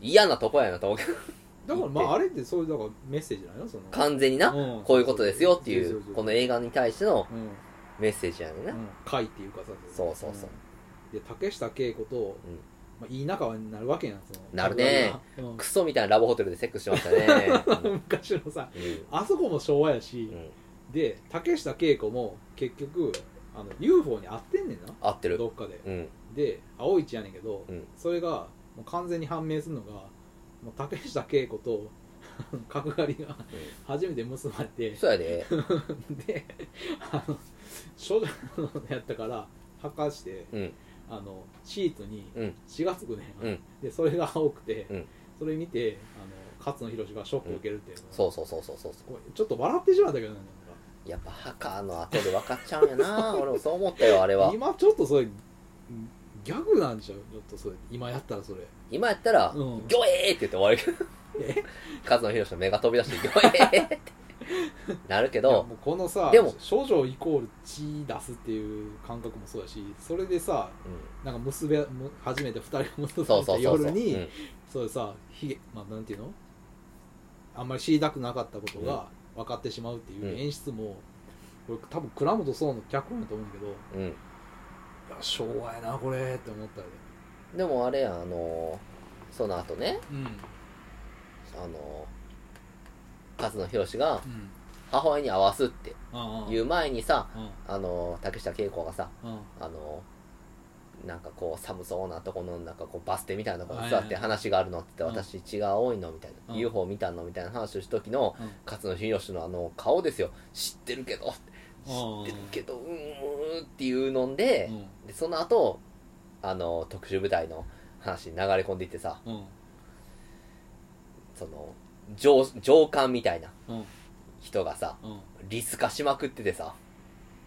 嫌なとこやなと思うけどだからまあ あれってそういうだからメッセージないの？その。完全になうん。こういうことですよっていそうそうそうう。この映画に対してのうん。メッセージやねんな。うん。会っていうかさそうそうそう。ん。で竹下恵子とまあいい仲間になるわけやんその。なるね。角刈りがクソみたいなラブホテルでセックスしましたね。うん。昔のさうん。あそこも昭和やし。うん。で竹下恵子も結局あの UFO に会ってんねんな。合ってる。どっかで。うん。で青市やねんけど、うん。それがもう完全に判明するのがもう竹下恵子と角刈りが初めて結ばれて。そうやで。であの処女のやったから吐かしてうん。あのシートにうん。血がつくね、うん。でそれが青くて、うん。それ見てあの勝野博がショックを受けるっていうのうそうそうそうそう。こうちょっと笑ってしまったけどねやっぱハカーの後で分かっちゃうんやな。俺もそう思ったよあれは。今ちょっとそれギャグなんちゃう？ちょっとそれ。今やったらそれ。今やったら「うん。ギョエー!」って言って終わるけどえ勝野博の目が飛び出して「ギョエー!」って。なるけどいやもうこのさでも少女イコール血出すっていう感覚もそうだしそれでさうなんか結べむ初めて2人が結ん、そうばれたそうそうそう、夜にうん。そうさひげまあなんていうの？あんまり知りたくなかったことが分かってしまうっていううん。演出も、これ多分倉本壮の脚本だと思うんだけどいうん、や昭和やなこれって思ったよね。でもあれやんあのその後ね。うん。あの勝野博がうん。母親に会わすっていう前にさうん。あの竹下恵子がさうん。あのなんかこう寒そうなとこのなんかこうバス停みたいなところに座って話があるのって私血が多いのみたいな。うん。UFO 見たのみたいな話をした時のうん。勝野博のあの顔ですよ。知ってるけど。知あってるけどうーんっていうのでうん。でその後あの特殊部隊の話に流れ込んでいってさうん。その上上官みたいなうん。人がさうん。リス化しまくっててさ。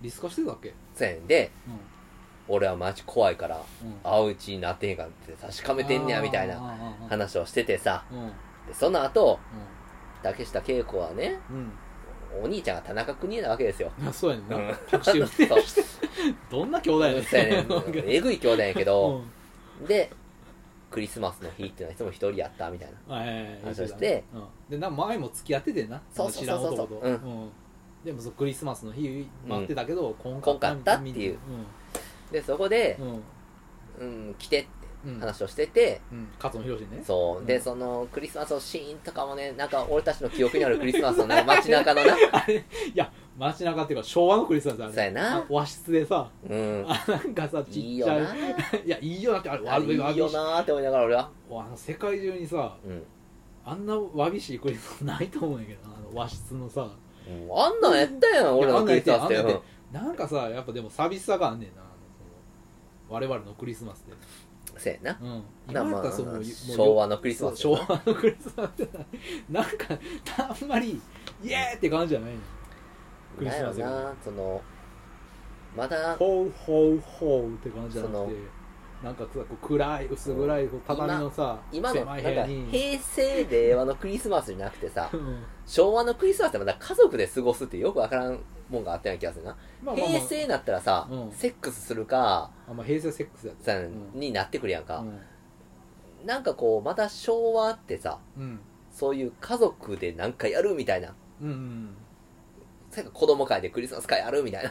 リス化してたっけ？そうやねん。でうん俺はマジ怖いからうん。会ううちになってへんかって確かめてんねやみたいなな話をしててさ。うん。でその後竹下恵子はねうん。お兄ちゃんが田中邦衛なわけですよ。いやそうやねんうな どんな兄弟やねん。そうやねん。えぐい兄弟やけどうん。でクリスマスの日っていうのはいつも一人やったみたいな話をして。うん。でな前も付き合っててんな。そうそうそうそう。うん。うん。でもそうクリスマスの日待ってたけど、こん。こんかったっていうでそこでう、ん。うん、来てって話をしてて、うん。勝野博ね。そう、うん。でそのクリスマスのシーンとかもねなんか俺たちの記憶にあるクリスマスのな街中のな。あれいや街中っていうか昭和のクリスマスあれそうやな。あ和室でさうん。あなんかさちい。いよな。っちゃいいやいいよなってあれあれいいよなーって思いながら俺は。あの世界中にさうん。あんなわびしいクリスマスないと思うんやけどなあの和室のさ。うん。あんなんやったやん俺のクリスマスって。なんかさやっぱでも寂しさがあんねんな我々のクリスマスってせやな。うん。なまあやったらそうもう昭和のクリスマス昭和のクリスマスってなんかあんまりイエーって感じじゃないの。クリなんやろスマスがなそのまだホウホウホウって感じじゃなくそてなんかさこう暗い薄暗いこう畳のさ今のなんか狭い部屋に。平成令和のクリスマスじゃなくてさうん。昭和のクリスマスってまだ家族で過ごすってよくわからんもんがあったような気がするな。まあまあまあ。平成になったらさ、うん。セックスするかあまあ平成セックスやった。さ、んになってくるやんか、うん。なんかこうまた昭和ってさうん。そういう家族でなんかやるみたいな。うんうんそれか子供会でクリスマス会やるみたいな。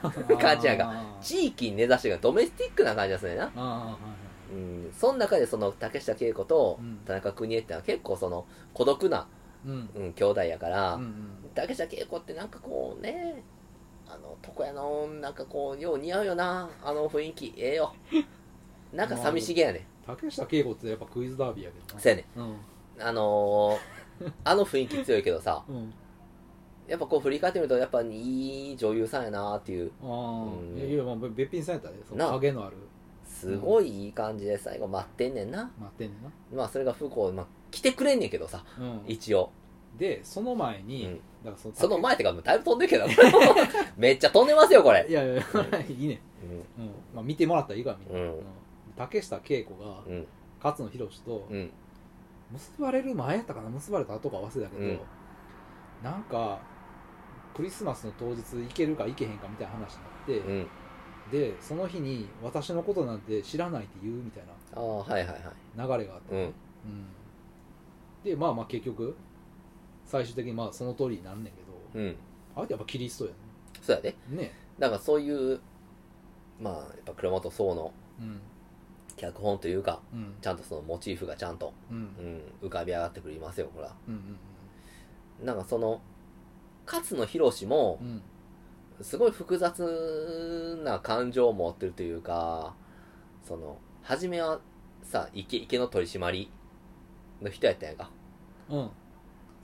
感じやんか。あー。地域に根ざしてがドメスティックな感じがするねんな。あーはいはいうん。その中でその竹下恵子とうん。田中邦衛ってのは結構その孤独な、うん。うん、兄弟やから、うんうん竹下恵子ってなんかこうねあの床屋のなんかこうよう似合うよなあの雰囲気。ええよ。なんか寂しげやね。竹下恵子ってやっぱクイズダービーやけどな。そうやね。うん。んあのー あの雰囲気強いけどさうん。やっぱこう振り返ってみるとやっぱいい女優さんやなっていう。ああうん。いやまあべ別品さんやったねそなの影のある。すごいいい感じで最後待ってんねんな。待ってんねんな。まあそれが不幸、まあ、来てくれんねんけどさうん。一応。でその前に、うんだからそのその前ってかもうだいぶ飛んでるけど。めっちゃ飛んでますよこれ。いやいやいいね、ううん。まあ、見てもらったらいいからみん。な、うん。竹下恵子がんうん。勝野博とうん。結ばれる前やったかな結ばれた後か忘れたけど、うん。なんかクリスマスの当日行けるか行けへんかみたいな話になって、うん。でその日に私のことなんて知らないって言うみたいああはいはいはい。な流れがあって、うん。うん。でまあまあ結局最終的にまあその通りになんねんけどうん。あれってやっぱキリストやそうやで。ね。ねだからそういうまあやっぱ倉本壮のうん。脚本というかうん。ちゃんとそのモチーフがちゃんと、うん。うん、浮かび上がってくりますよほら。うんうんなんかその勝野博もうん。すごい複雑な感情を持ってるというかその初めはさ池池の取り締まりの人やったんやんか。うん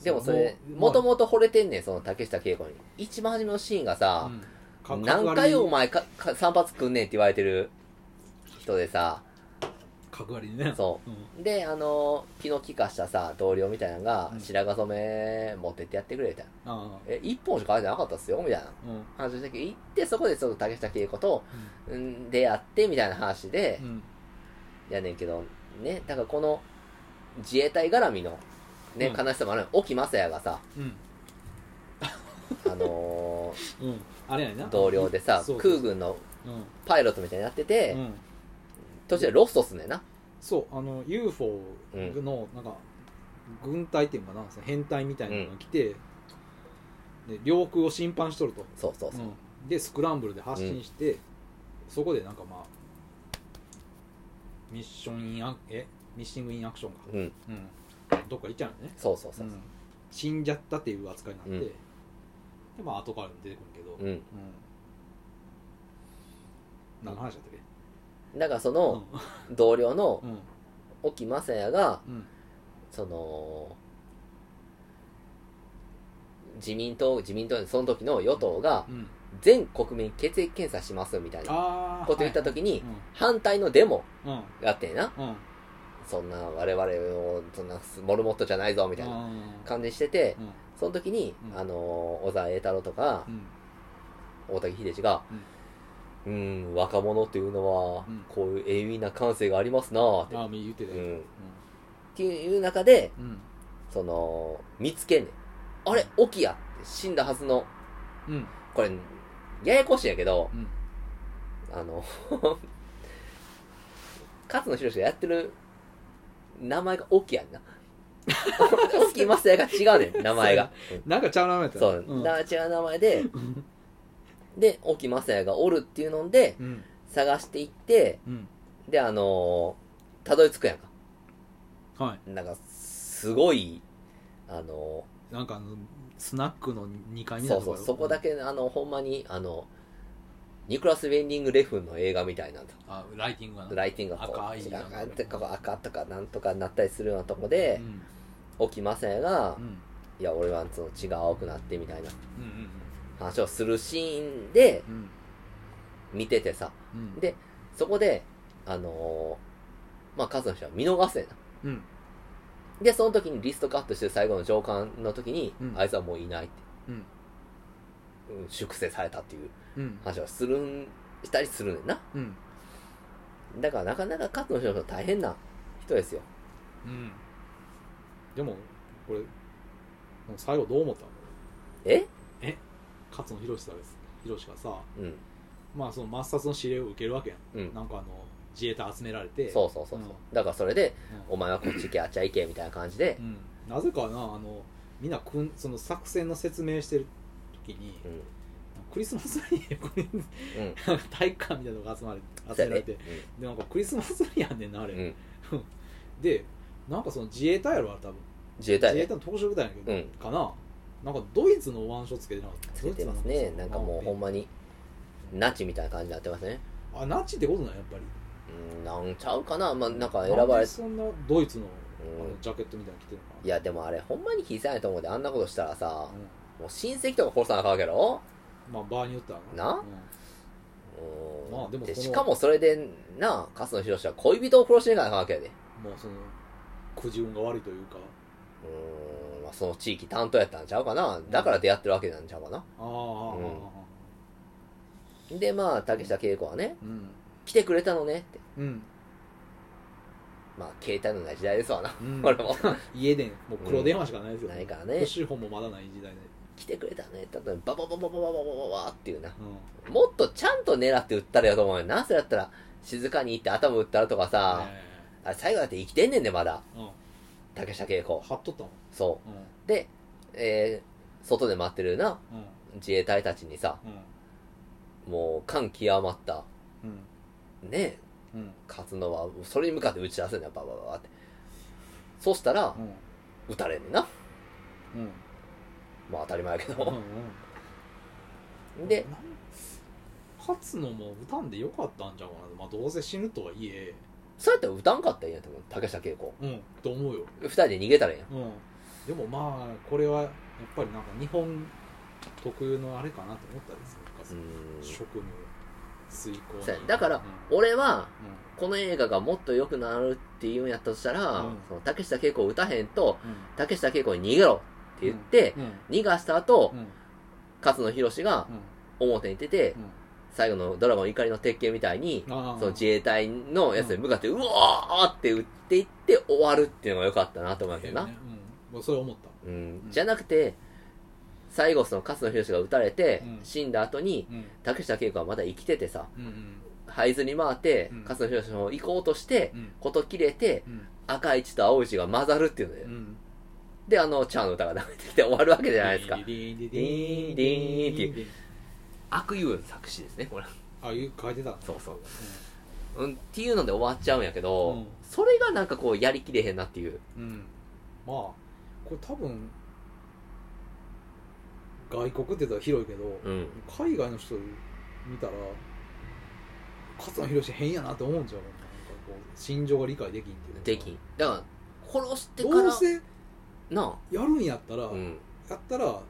でもそれうもともと惚れてんねんその竹下恵子に。一番初めのシーンがさ、うん。か何回おか前かか散髪くんねんって言われてる人でさ。角刈りでね。そう。ん。であの気の利かしたさ同僚みたいなのがうん。白髪染め持ってってやってくれみた。いなえ一本しか書いてなかったっすよ？みたいな。うん。話をしたけど行ってそこでちょっと竹下恵子と、うん、出会ってみたいな話でうん。やねんけどね。だからこの自衛隊絡みのね、うん。悲しさもある。沖正也がさうん。あの うん。あれやなー同僚でさ空軍のうん。パイロットみたいになってて、うん。途中でロストすんねんな。そうあの UFO のなんか軍隊っていうのかなその編隊みたいなのが来て、で領空を侵犯しとると、そうそうそう、うん。でスクランブルで発進して、そこでなんかまあミッションインアえ？ミッシングインアクションか、うん、うん、どっか行っちゃうのね、そうそうそうう。ん。死んじゃったっていう扱いになって、うん。でまあ後から出てくるけど、うん、うん。何の話だったっけ？だからその同僚のうん。沖正也がうん。その自民党自民党その時の与党がうん。全国民血液検査しますみたいなああこと言った時にはい反対のデモうん。うんがあってんな。うんそんな我々をそんなモルモットじゃないぞみたいなうん。感じしててうん。その時にうん。あの小沢栄太郎とかうん。大竹秀治がうーん若者というのはうん。こういう鋭敏な感性がありますなーって。ああ言ってたよ。うん。っていう中でうん。その見つけんねん。あれ沖やって死んだはずのうん。これややこしいんやけどうん。あの 勝野博がやってる名前が沖やんな。沖正也が違うねん 名前が。なんかちゃう名前やった。そう、ん。だから違う名前でで沖正也がおるっていうのでうん。探していってうん。であのたどり着くやんか。はい。なんかすごいあのなんかあのスナックの2階にそうそうそこだけあのほんまにあのニコラス・ウェンディング・レフンの映画みたいなんだ。あライティングがな。ライティングがこう赤い赤ってか赤とかなんとかなったりするようなとこでうん。沖正也がうん「いや俺はその血が青くなって」みたいなうん話をするシーンでうん。見ててさ。うん。でそこであのーまあ数の人は見逃せな。うん。でその時にリストカットして最後の上巻の時に、うん。あいつはもういないって、粛清されたっていううん。話をするんしたりするねんな。うん。だからなかなか勝野人大変な人ですよ。うん。でもこれ最後どう思ったの？え？勝野博さんです。博がさうん。まあその抹殺の指令を受けるわけやん。うん。なんかあの自衛隊集められて。そうそうそうそう、うん。だからそれでうん。お前はこっち行けあっちゃ行けみたいな感じで。う、ん。なぜかなあのみんなくんその作戦の説明してる時にうん。クリスマスツリーこれ 体育館みたいなのが集まれ集められて。でなんかクリスマスツリーやんねんなあれ、でなんかその自衛隊やろあれ多分。自衛隊ね。自衛隊の特殊部隊やけど、うん。かな。なんかドイツの腕章つけてなかった。つけてますね。なんかもうほんまにナチみたいな感じになってますね。あナチってことなんやっぱり。うんなんちゃうかな。まあなんか選ばれそんなドイツの,、うん。あのジャケットみたいなの着てるのかいやでもあれほんまに気づかないと思うで。あんなことしたらさな、もう親戚とか殺さなあかんわけやろ？うん、まあ場合によってはな。うん。うん。まあでもでしかもそれでな勝野博は恋人を殺していかなあかんわけやで。もうそのくじ運が悪いというか。うん。まあその地域担当やったんちゃうかな？だから出会ってるわけなんちゃうかな？ああ、ああでまあ竹下恵子はねうん。来てくれたのねって。うん。まあ携帯のない時代ですわな、うん。俺も。家電もう黒電話しかないですよ、ないからね。プッシュ本もまだない時代で、来てくれたね。ってババババババババババっていうなもっとちゃんと狙って撃ったらよと思うよなそれやったら静かに行って頭撃ったらとかさ、あ最後だって生きてんねんでまだ竹下恵子貼っとったもんそうで、えー外で待ってるな自衛隊たちにさもう感極まったねうん勝野はそれに向かって打ち出せんねんババババってそしたら撃たれんねんなうんまあ当たり前やけうんどうん。で勝つのも歌んでよかったんじゃうかなまあどうせ死ぬとはいえ。そうやったら撃たんかったらいいやんと思う。竹下恵子。うんと思うよ。二人で逃げたらいいやん。うん。でもまあこれはやっぱりなんか日本特有のあれかなと思ったんですよなん。職務遂行そうやだからうん。俺はうこの映画がもっと良くなるっていうんやったとしたら、うん。その竹下恵子を撃たへんとんうん。竹下恵子に逃げろって言って、うん。逃がした後、うん。勝野博が表に出て、うん。最後のドラゴン怒りの鉄拳みたいに、その自衛隊のやつに向かって、うわーって撃っていって終わるっていうのが良かったなと思うわけどな。ね。うん、もうそれ思った。うん。うん。じゃなくて、最後その勝野博が撃たれて、うん。死んだ後に、うん。竹下恵子はまだ生きててさ、うんうん。這いずに回って、うん。勝野博の方行こうとして、うん。こと切れて、うん。赤い血と青い血が混ざるっていうので、うんで、あの、チャーの歌が流れてきて終わるわけじゃないですか。ディーンディーンディーっていう悪友の作詞ですね、これ。ああいう書いてたそうそう。うん、っていうので終わっちゃうんやけど、うんそれがなんかこう、やりきれへんなっていう。うん、うん、まあこれ多分外国って言ったら広いけど、うん。海外の人見たら勝野博変やなって思うんちゃうなんかこう心情が理解できんっていうかできん。だから、殺してから、どうせなやるんやったら、あ、うん。やったら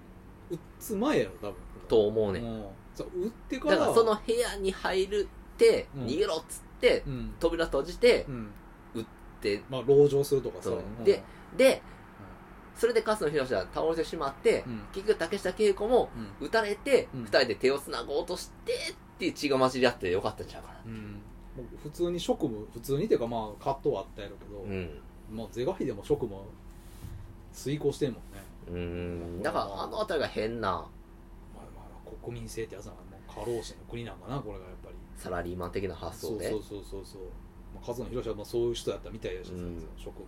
撃つ前やろ多分。と思うね。うん。そう撃ってからだからその部屋に入るって、うん。逃げろっつって、うん、扉閉じてう、ん、で、まあ籠城するとかさ。で、で、それで勝野博は倒れてしまって、うん。結局竹下恵子もうん。撃たれて、うん。二人で手を繋ごうとしてっていう血が混じり合ってよかったんちゃうかな。普通に職務普通にっていうかまあ葛藤はあったやろうけど、うん。まあ是が非でも職務は遂行してんもんね。うん。だからあのあたりが変な。まあまあ国民性ってやつなんかもう過労死の国なんかなこれがやっぱり。サラリーマン的な発想で。そうそうそうそうそう、まあ、勝野博はもうそういう人やったみたいだしさ、うん職務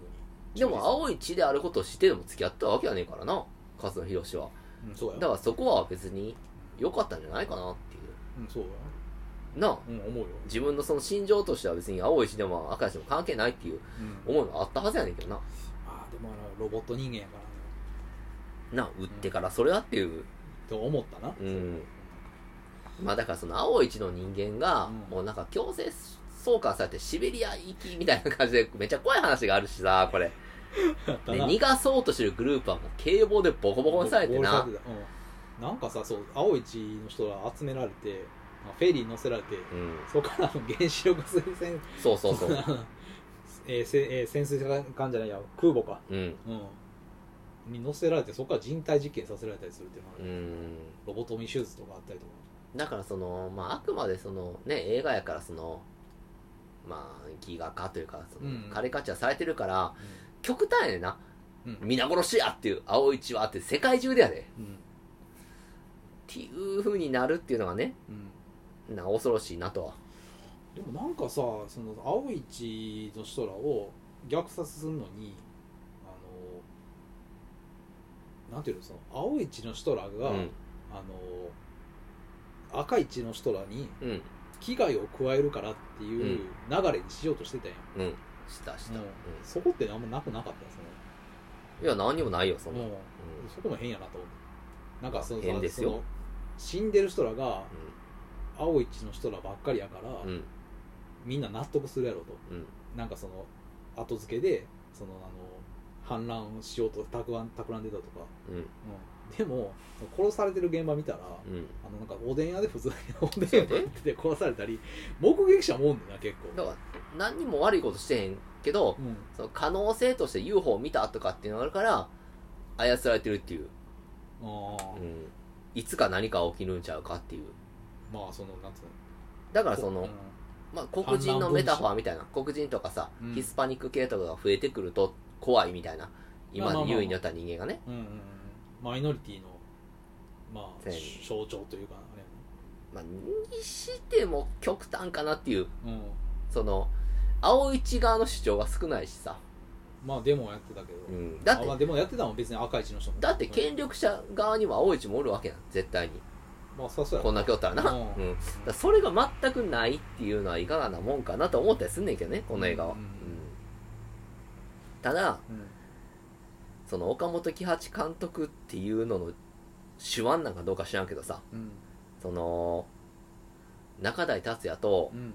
に。でも青い血であることを知ってでも付き合ったわけやねえからな、勝野博は。うんそうや。だからそこは別に良かったんじゃないかなっていう。うんそうや。なあ。うん思うよ、自分のその心情としては別に青い血でも赤い血でも関係ないっていううん。思いがあったはずやねんけどな。まあでもあのロボット人間やからねなあ、撃ってからそれはっていう。と思ったなうんまあだからその青い血の人間が、うんもうなんか強制送還されてシベリア行きみたいな感じでめっちゃ怖い話があるしさ、これ。で、逃がそうとしてるグループはもう警棒でボコボコにされてな。されてたうん、なんかさそう青い血の人が集められてまあフェリーに乗せられてうん。そこからあの原子力水船そうそうそう。えーせえー潜水艦じゃないや空母か、うん。うん、に乗せられてそこから人体実験させられたりするっていうのがある、うん。ロボトミー手術とかあったりとかだからその、まああくまでそのね、映画やからその、まあ、ギガ化というか、そのうんカレカチャされてるから、極端やねんな。うん皆殺しやっていう、青い血はって世界中でやで。うんっていう風になるっていうのがね、うんなんか恐ろしいなとは。でもなんかさその青い血の人らを虐殺するのにあのなんていうのその青い血の人らが、うん。あの赤い血の人らにうん。危害を加えるからっていう流れにしようとしてたやん、うん。したした。うんうんそこってあんまなくなかったですね、いや、何にもないよ、そんな。うんうんそこも変やなと思ってなんかその変ですよその死んでる人らが青い血の人らばっかりやから、うん。みんな納得するやろとうん。なんかその後付けでそのあの反乱をしようと企ん企んでたとか、うん。うん、でも殺されてる現場見たら、うん。あのなんかおでん屋で普通に おでん屋でって殺されたり目撃者もおんねんな結構だから、何にも悪いことしてへんけど、うんその可能性として UFO を見たとかっていうのがあるから、操られてるっていう。ああ、うん。いつか何か起きるんちゃうかっていう。まあそのなんつうのだからその、うんまあ、黒人のメタファーみたいな、黒人とかさ、うん。ヒスパニック系とかが増えてくると怖いみたいな、今優位になった人間がね、うんうんうん。マイノリティのまあ象徴というかあれまあ、にしても極端かなっていう、その、青一側の主張が少ないしさ、うんまあデモやってたけど、うん。だってあまあ、デモやってたのも別に赤い血の人も。だって権力者側には青一もおるわけやん、絶対に。まあそうそうやこんな今日ったらな。ううんん。だそれが全くないっていうのはいかがなもんかなと思ったりすんねんけどね、この映画は。うんうんただ、うんその岡本喜八監督っていうのの手腕なんかどうか知らんけどさ、うんその、中台達也とう、ん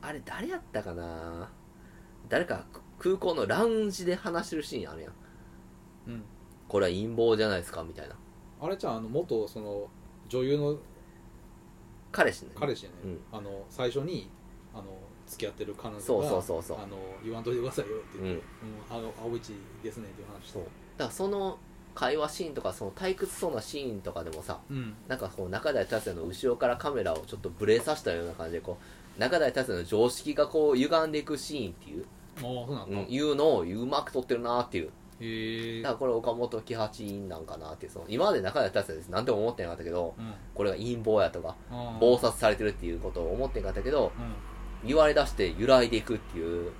あれ誰やったかな？誰か空港のラウンジで話してるシーンあるやん。うんこれは陰謀じゃないですかみたいな。あれじゃんあの元その女優の彼氏ね。彼氏やね、うん。あの最初にあの付き合ってる彼女がそうそうそうそう。あの言わんといてくださいよってうん言って、うん。あの青市ですねっていう話そう。だからその会話シーンとかその退屈そうなシーンとかでもさうん。なんかこう中台達也の後ろからカメラをちょっとブレさせたような感じでこう中台達也の常識がこう歪んでいくシーンっていう、ああそうなんだ、うん、いうのをうまく撮ってるなっていうだからこれ岡本喜八なんかなってその今まで中台達也ですなんても思ってなかったけどうん。これが陰謀やとかあー暴殺されてるっていうことを思ってなかったけどう言われ出して揺らいでいくっていう、ん。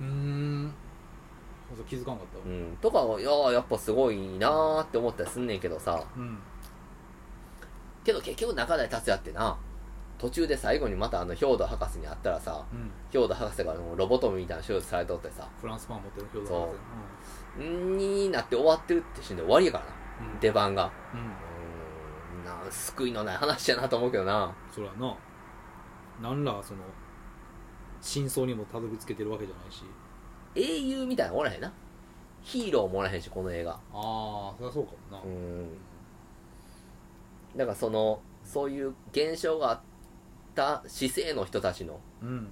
うーん気づかんかったわ。うん、とかいやーやっぱすごいなーって思ったりすんねんけどさ。うん。けど結局中台達也ってな途中で最後にまたあの兵頭博士に会ったらさうん。兵頭博士がロボトムみたいな手術されとってさ。フランスパン持ってる表そう。博んになって終わってるってシーンで終わりやからな。士うん。出番が。うん。うーん。な救いのない話やなと思うけどな。そらな。何らその真相にもたどり着けてるわけじゃないし。英雄みたいなのおらへんな。ヒーローもおらへんしこの映画。ああそりゃそうかもな。うーん。だからそのそういう現象があった市政の人たちのうん。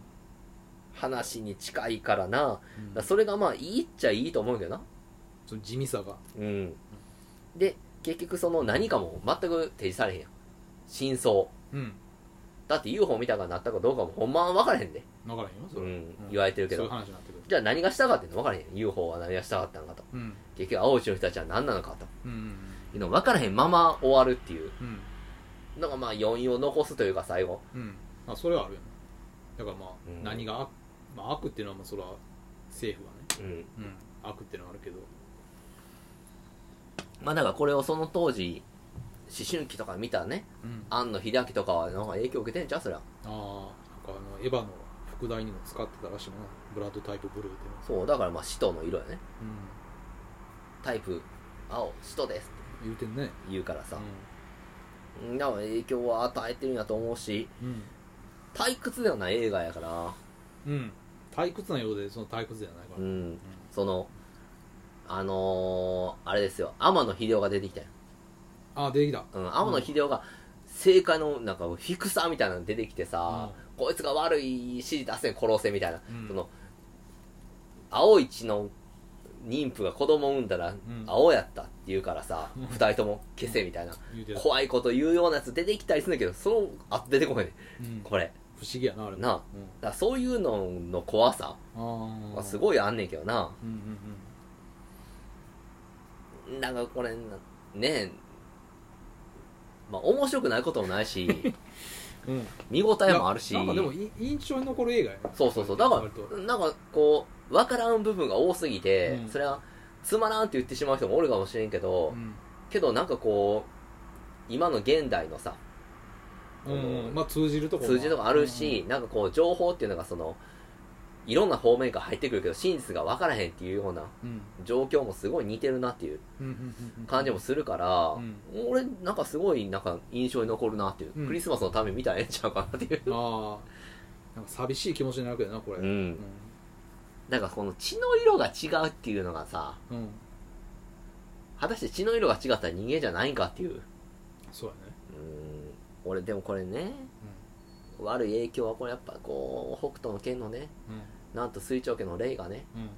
話に近いからな。うん。らそれがまあいいっちゃいいと思うけどなその地味さが。うん。で結局その何かも全く提示されへんやん。真相。うん。だって UFO 見たかなったかどうかもほんまは分からへんで、分からへんよそれ、うん、言われてるけど。そういう話になってくる。じゃあ何がしたかっていうの分からへん UFO は何がしたかったのかと。うん。結局青内の人たちは何なのかと。うんうんいうの分からへんまま終わるっていう。うん。のがまあ余韻を残すというか最後。うん。まあそれはあるよね。だからまあ、うん。何が悪,、まあ、悪っていうのはまあそれは政府はね、うん。うん、悪っていうのはあるけどまあだからこれをその当時思春期とか見たね。うん。庵野秀明とかはなんか影響受けてんちゃう？そりゃ。ああなんかあのエヴァの副題にも使ってたらしいな。ブラッドタイプブルーっていうの。そうだからまあ使徒の色やね。うタイプ青使徒ですって。ん言うてんね。言うからさ。うだから影響は与えてるんやと思うしん。退屈ではない映画やから。うん、うん、退屈なようでその退屈ではないから、うん。うん。そのあのー、あれですよ。天野秀夫が出てきたよ、ああ出てきた。うん、天野秀夫が正解のなんかフィクサーみたいなの出てきてさ、こいつが悪い指示出せん殺せみたいな、うん。その青一の妊婦が子供を産んだらん。青やったって言うからさ、うん。二人とも消せみたいな、怖いこと言うようなやつ出てきたりするんだけどそのあ出てこないねうん、これ。不思議やなあれも。なあ。だからそういうのの怖さはすごいあんねんけどな。うんうんなんかこれなねえ。まあ面白くないこともないし うん。うん見応えもあるし。なんかでもい印象に残る映画やね。そうそうそう。だか割とらなんかこう分からん部分が多すぎて、うん。それはつまらんって言ってしまう人もおるかもしれんけど、うん。けどなんかこう今の現代のさうんうん。まあ通じるとこ通じるとこあるし、なんかこう情報っていうのがそのいろんな方面から入ってくるけど真実が分からへんっていうようなうん。状況もすごい似てるなっていう感じもするから、うん。俺なんかすごいなんか印象に残るなっていう、うん。クリスマスのために見たらええんちゃうかなっていう。ああなんか寂しい気持ちになるけどなこれ。うん。うん。なんかこの血の色が違うっていうのがさうん。果たして血の色が違ったら人間じゃないんかっていう。そうやね。うん。俺でもこれね悪い影響はこれやっぱこう北斗の剣のねうんなんと水長家の霊がねうん。うん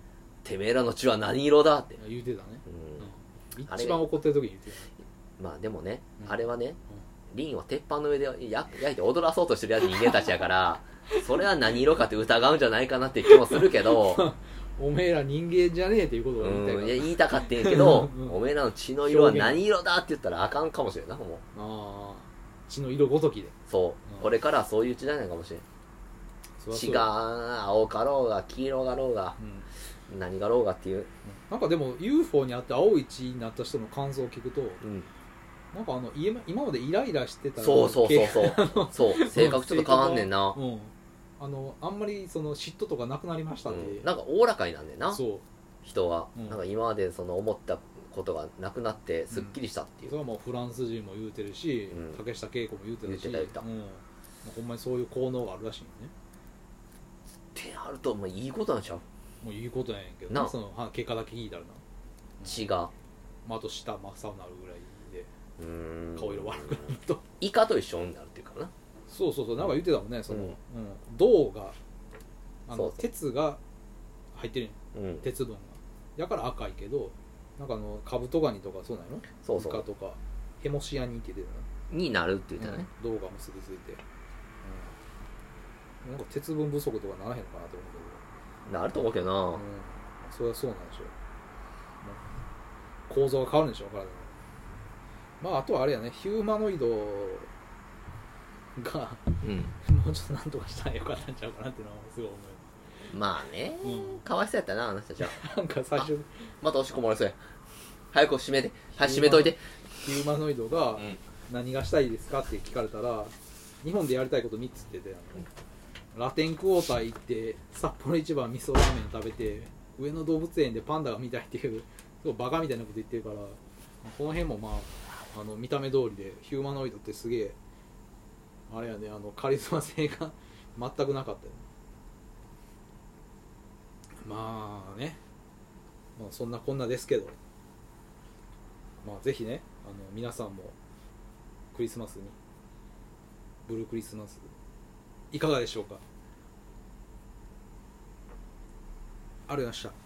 てめえらの血は何色だって、言うてたね。うん。うん。一番怒ってる時に言うてまあでもね、うん。あれはね、リンを鉄板の上でや焼いて踊らそうとしてるやつ人間たちやから それは何色かって疑うんじゃないかなって気もするけどた おめえら人間じゃねえっていうことを言いたいうん。いやか言いたかってんけど、うん。おめえらの血の色は何色だって言ったらあかんかもしれんなもう血の色ごときで。そう、うん。これからはそういう時代なのかもしれん血が青かろうが黄色がろうがうん。何がろうがっていう、なんかでも UFO にあって青い血になった人の感想を聞くとうん、なんかあの今今までイライラしてたそうそうそうう。そう。そう性格ちょっと変わんねんな、うん。あのあんまりその嫉妬とかなくなりましたうって、ん、なんかおおらかになんねんな。そう。人が、うん。なんか今までその思ったことがなくなってすっきりしたっていう、それはもうフランス人も言うてるし、うん。竹下恵子も言うてるし。言ってた言うん、ほんまにそういう効能があるらしいよねってなるともういいことなんちゃうもういいことやねんけどなねそのは結果だけ聞いたらな、血が。まあ、あと舌真っ青になるぐらいでうーん。顔色悪くなると。イカと一緒になるっていうかな。そうそうそうなんか言ってたもんねその、ううんん銅があのそうそう。鉄が入ってるん。やうん。鉄分が。だから赤いけどなんかあのカブトガニとかそうなのそうそう。イカとかヘモシアニンって言ってるになるって言ったね、うん、銅が結びついて、うん、なんか鉄分不足とかならへんのかなと思うなると思うけどな、けど、うん、それはそうなんでしょう、うん構造が変わるんでしょう体の。まああとはあれやね。ヒューマノイドがうん。もうちょっとなんとかしたらよかったんちゃうかなっていうのはすごい思まあね、うん。かわいそうやったなあの人たちは。うなんか最初。また押し込まれそうや早く閉めて。はい閉めといて。ヒューマノイドがん。何がしたいですかって聞かれたら日本でやりたいこと3つって言ってあのラテンクォーター行って札幌一番味噌ラーメン食べて上野動物園でパンダが見たいっていうすごいバカみたいなこと言ってるからこの辺もまああの見た目通りでヒューマノイドってすげえあれやねあのカリスマ性が 全くなかったよ。ねまあね、まあ、そんなこんなですけど。まあぜひねあの皆さんもクリスマスにブルークリスマスいかがでしょうか？ありがとうございました。